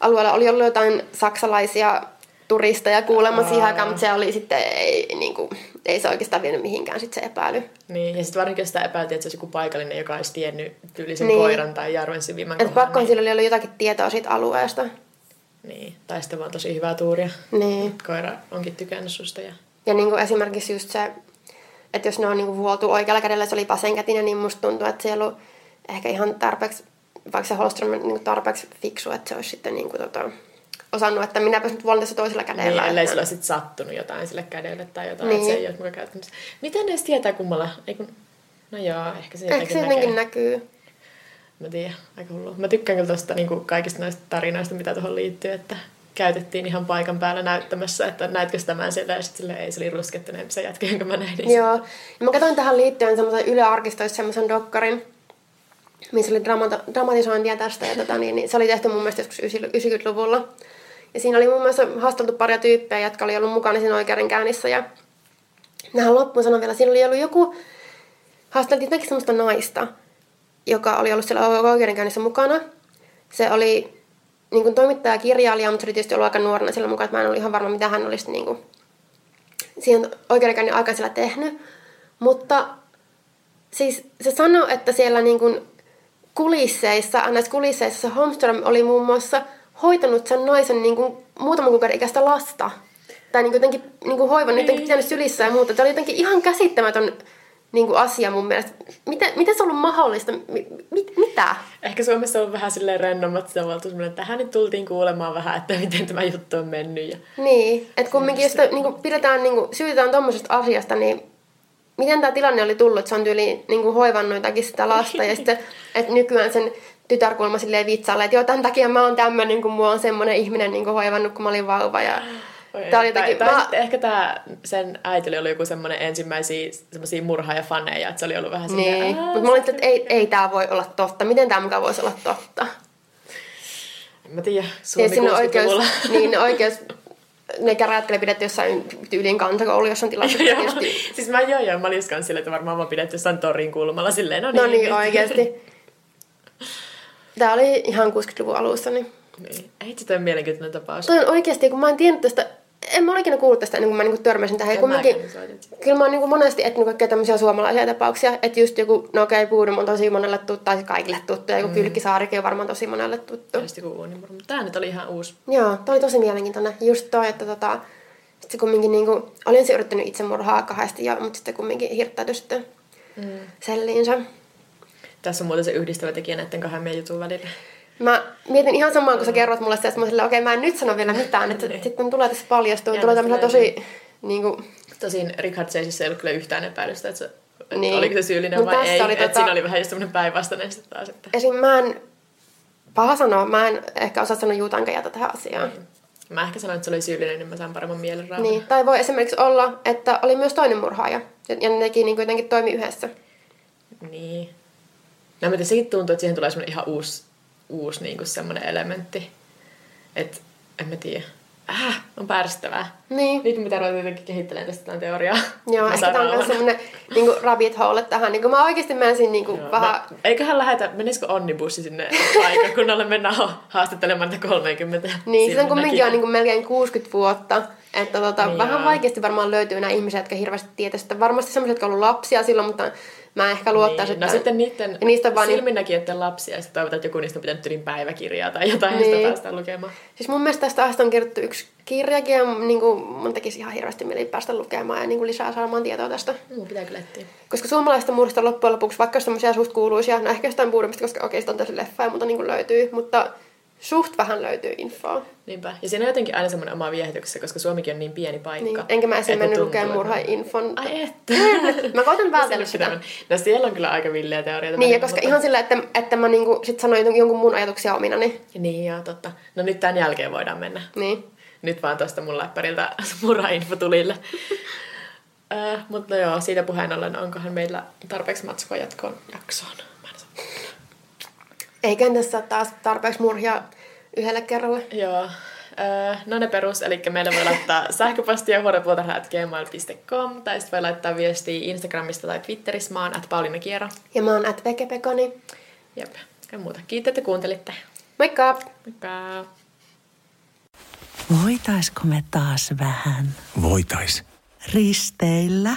alueella oli ollut jotain saksalaisia turisteja siihen aikaan, mutta se oli sitten, ei, niin kuin, ei se oikeastaan vienyt mihinkään sit se epäily. Niin, ja sitten varsinkin sitä epäiltiin, että se olisi joku paikallinen, joka olisi tiennyt tyylisen Niin. koiran tai järven syvimmän Että pakkohan niin, sillä oli ollut jotakin tietoa siitä alueesta. niin, tai sitten vaan tosi hyvää tuuria. Niin. Koira onkin tykännyt susta ja... Ja niin kuin esimerkiksi just se, että jos ne on niin kuin vuoltu oikealla kädellä, se oli vasenkätinen, niin musta tuntuu, että se ei ollut ehkä ihan tarpeeksi, vaikka se Holström on niin tarpeeksi fiksu, että se olisi sitten niin kuin tota, osannut, että minäpä nyt vuolen tässä toisella kädellä. Niin, ellei sillä olisi sit sattunut jotain sille kädelle tai jotain, Niin. että se ei ole mukaan käytännössä. Miten ne edes tietää kummalla? Ei kun... No joo, ehkä se Ehkä jotenkin se jotenkin näkee. näkyy. Mä tiedän, aika hullua. Mä tykkään kyllä tosta niin kaikista noista tarinoista, mitä tuohon liittyy, että käytettiin ihan paikan päällä näyttämässä, että näetkö sä tämän siellä, ja sitten ei, se oli ruskettuneempi se jätkä, jonka mä näin. Joo. Ja mä katsoin tähän liittyen semmoisen Yle Arkistoissa semmoisen dokkarin, missä oli dramata- dramatisointia tästä. Ja tota, niin, niin, se oli tehty mun mielestä joskus 90-luvulla. Ja siinä oli mun mielestä haasteltu paria tyyppejä, jotka oli ollut mukana siinä oikeudenkäynnissä. Ja tähän loppuun sanon vielä, siinä oli ollut joku, haasteltiin jotenkin semmoista naista, joka oli ollut siellä oikeudenkäynnissä mukana. Se oli niin kuin toimittaja ja kirjailija, mutta se oli tietysti ollut aika nuorena siellä mukana, että mä en ollut ihan varma, mitä hän olisi niin kuin, siihen oikeudenkäynnin aikana siellä tehnyt. Mutta siis se sanoi, että siellä niin kuin kulisseissa, näissä kulisseissa se Holmström oli muun muassa hoitanut sen naisen niin kuin muutaman kuukauden ikäistä lasta. Tai niin kuin jotenkin niin kuin hoivannut, jotenkin pitänyt sylissä ja muuta. Tämä oli jotenkin ihan käsittämätön niin kuin asia mun mielestä. Miten, miten se on ollut mahdollista? Mi, mit, mitä? Ehkä Suomessa on vähän silleen rennommat sitä valtu että tähän nyt tultiin kuulemaan vähän, että miten tämä juttu on mennyt. Ja... Niin, että kumminkin jos niin kuin pidetään, niin kuin, syytetään tuommoisesta asiasta, niin miten tämä tilanne oli tullut, että se on tyyli niin kuin hoivannut jotakin sitä lasta ja sitten, että nykyään sen tytärkulma silleen vitsaalle, että joo, tämän takia mä oon tämmöinen, kun mua on semmoinen ihminen niin hoivannut, kun mä olin vauva. Ja Tää oli jotenkin, tai, tai mä... ehkä tää, sen äiti oli joku semmoinen ensimmäisiä semmoisia murhaajafaneja, että se oli ollut vähän silleen, Niin, mutta mä olin, että ei, ei tää voi olla totta. Miten tämä mukaan voisi olla totta? En mä tiedä, Suomi ja oikeus, niin ne oikeus, ne käräjät oli pidetty jossain tyylin kansakoulu, jos on tietysti... siis mä joo joo, mä olin silleen, että varmaan mä pidetty jossain torin kulmalla silleen, no niin. No niin, oikeesti. Tää oli ihan 60-luvun alussa, niin... Niin. Ei se toi mielenkiintoinen tapaus. Toi on oikeasti, kun mä en tiennyt tästä en mä ole ikinä kuullut tästä ennen kuin mä niinku törmäsin tähän. Kumminkin, kyllä mä oon niinku monesti etsinyt kaikkea tämmöisiä suomalaisia tapauksia. Että just joku, no okei, okay, on tosi monelle tuttu, tai kaikille tuttu. Ja joku mm. Kylkkisaarikin on varmaan tosi monelle tuttu. Joku uunimurha. Mutta tää nyt oli ihan uusi. Joo, toi oli tosi mielenkiintoinen. Just toi, että tota, sitten kumminkin niinku, olin se yrittänyt itsemurhaa kahdesti jo, mutta sitten kumminkin hirttäytyi sitten mm. selliinsä. Tässä on muuten se yhdistävä tekijä näiden kahden meidän jutun välillä. Mä mietin ihan samaan, kun sä kerrot mulle sitä, että mä okei, okay, mä en nyt sano vielä mitään, että niin. sitten tulee tässä paljastua, tulee tämmöisiä tosi... Niin kuin... Tosin Richard Chasissa ei ollut kyllä yhtään epäilystä, että, se, että niin. oliko se syyllinen Mut vai ei. Oli että tota... siinä oli vähän just semmoinen päinvastainen sitten taas. Että... Esim. mä en, paha sanoa, mä en ehkä osaa sanoa juutanka jätä tähän asiaan. Niin. Mä ehkä sanoin, että se oli syyllinen, niin mä saan paremman mielen rauhan. Niin, tai voi esimerkiksi olla, että oli myös toinen murhaaja, ja ne teki niin jotenkin toimi yhdessä. Niin. No, mutta sekin tuntuu, että siihen tulee semmoinen ihan uusi uusi niin kuin semmoinen elementti. Että en mä tiedä. Äh, on pärstävää. Niin. Nyt mitä ruvetaan jotenkin kehittelemään tästä tämän teoriaa. Joo, ehkä tämä on myös semmoinen niin kuin rabbit hole tähän. Niin kuin mä oikeasti menisin niin kuin vähän... Mä, eiköhän lähetä, menisikö onnibussi sinne paikakunnalle mennään haastattelemaan niitä 30. Niin, se on kumminkin on niin kuin melkein 60 vuotta. Että tota, niin vähän vaikeasti varmaan löytyy nämä ihmiset, jotka hirveästi tietävät. Varmasti sellaiset, jotka ovat ollut lapsia silloin, mutta mä ehkä luottaisin, niin. No sitten niiden niistä vaan silminnäkijöiden lapsia, ja sitten toivotaan, että joku niistä on pitänyt päiväkirjaa tai jotain, niin. ja päästään lukemaan. Siis mun mielestä tästä aiheesta on kirjoittu yksi kirjakin, ja niin kuin, mun tekisi ihan hirveästi mieli päästä lukemaan ja niin kuin lisää saamaan tietoa tästä. Mun pitää kyllä etsiä. Koska suomalaista murhista loppujen lopuksi, vaikka on tämmöisiä suht kuuluisia, no ehkä jostain puudemmista, koska okei, okay, on tosi leffa ja muuta niin kuin löytyy, mutta suht vähän löytyy infoa. Niinpä. Ja siinä on jotenkin aina semmoinen oma viehityksessä, koska Suomikin on niin pieni paikka. Niin. Enkä mä esim. mennyt lukemaan murha-infon. Ai että. mä koitan vältellä sitä. No siellä on kyllä aika villejä teorioita. Niin, ja koska mutta... ihan sillä, että, että mä niinku sit sanoin jonkun mun ajatuksia omina. Niin, niin joo, totta. No nyt tämän jälkeen voidaan mennä. Niin. Nyt vaan tuosta mun läppäriltä murha-info tulille. äh, mutta no joo, siitä puheen ollen, onkohan meillä tarpeeksi matskoa jatkoon jaksoon? Mä en Eikä tässä taas tarpeeksi murhia yhdelle kerralle. Joo. no ne perus, eli meillä voi laittaa sähköpostia huorepuutarha.gmail.com tai sitten voi laittaa viestiä Instagramista tai Twitterissä. Mä oon at Pauliina Kiero. Ja mä oon at Vekepekoni. Jep, ja muuta. Kiitos, että kuuntelitte. Moikka! Moikka! Voitaisko me taas vähän? Voitais. Risteillä?